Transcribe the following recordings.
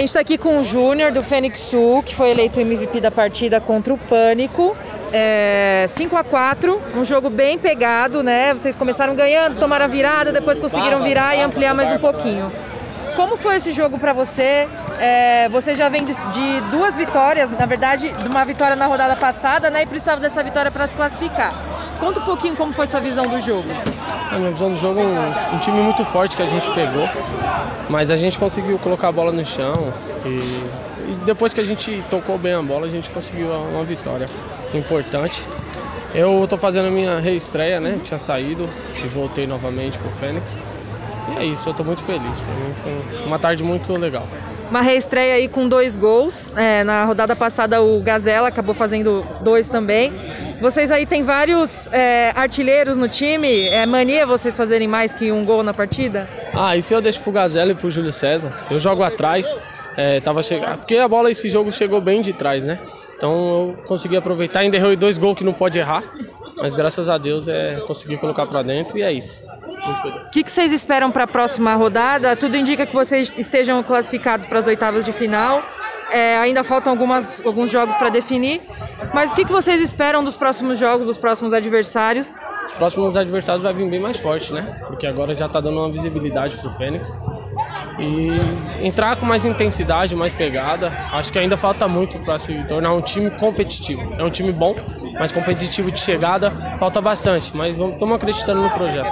gente está aqui com o Júnior do Fênix Sul, que foi eleito MVP da partida contra o Pânico. É, 5 a 4 um jogo bem pegado, né? Vocês começaram ganhando, tomaram a virada, depois conseguiram virar e ampliar mais um pouquinho. Como foi esse jogo para você? É, você já vem de, de, duas vitórias, na verdade, de uma vitória na rodada passada, né? E precisava dessa vitória para se classificar. Conta um pouquinho como foi sua visão do jogo. A minha visão do jogo é um, um, time muito forte que a gente pegou, mas a gente conseguiu colocar a bola no chão e, e depois que a gente tocou bem a bola, a gente conseguiu uma vitória importante. Eu estou fazendo a minha reestreia, né? Tinha saído e voltei novamente pro Fênix. E é isso, eu estou muito feliz. Foi uma tarde muito legal. Uma reestreia aí com dois gols. É, na rodada passada o Gazela acabou fazendo dois também. Vocês aí têm vários é, artilheiros no time. É mania vocês fazerem mais que um gol na partida? Ah, isso eu deixo pro Gazela e pro Júlio César. Eu jogo atrás. É, tava chegando. Porque a bola esse jogo chegou bem de trás, né? Então eu consegui aproveitar, ainda errei dois gols que não pode errar. Mas graças a Deus é consegui colocar para dentro e é isso. O que, que vocês esperam para a próxima rodada? Tudo indica que vocês estejam classificados para as oitavas de final. É, ainda faltam algumas, alguns jogos para definir. Mas o que, que vocês esperam dos próximos jogos, dos próximos adversários? Os próximos adversários vai vir bem mais forte, né? Porque agora já está dando uma visibilidade para o Fênix. E entrar com mais intensidade, mais pegada. Acho que ainda falta muito para se tornar um time competitivo. É um time bom, mas competitivo de chegada falta bastante. Mas estamos acreditando no projeto.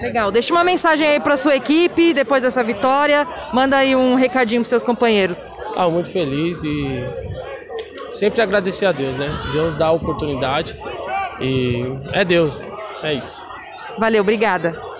Legal. Deixa uma mensagem aí para sua equipe depois dessa vitória. Manda aí um recadinho para seus companheiros. Ah, muito feliz e sempre agradecer a Deus, né? Deus dá a oportunidade e é Deus, é isso. Valeu, obrigada.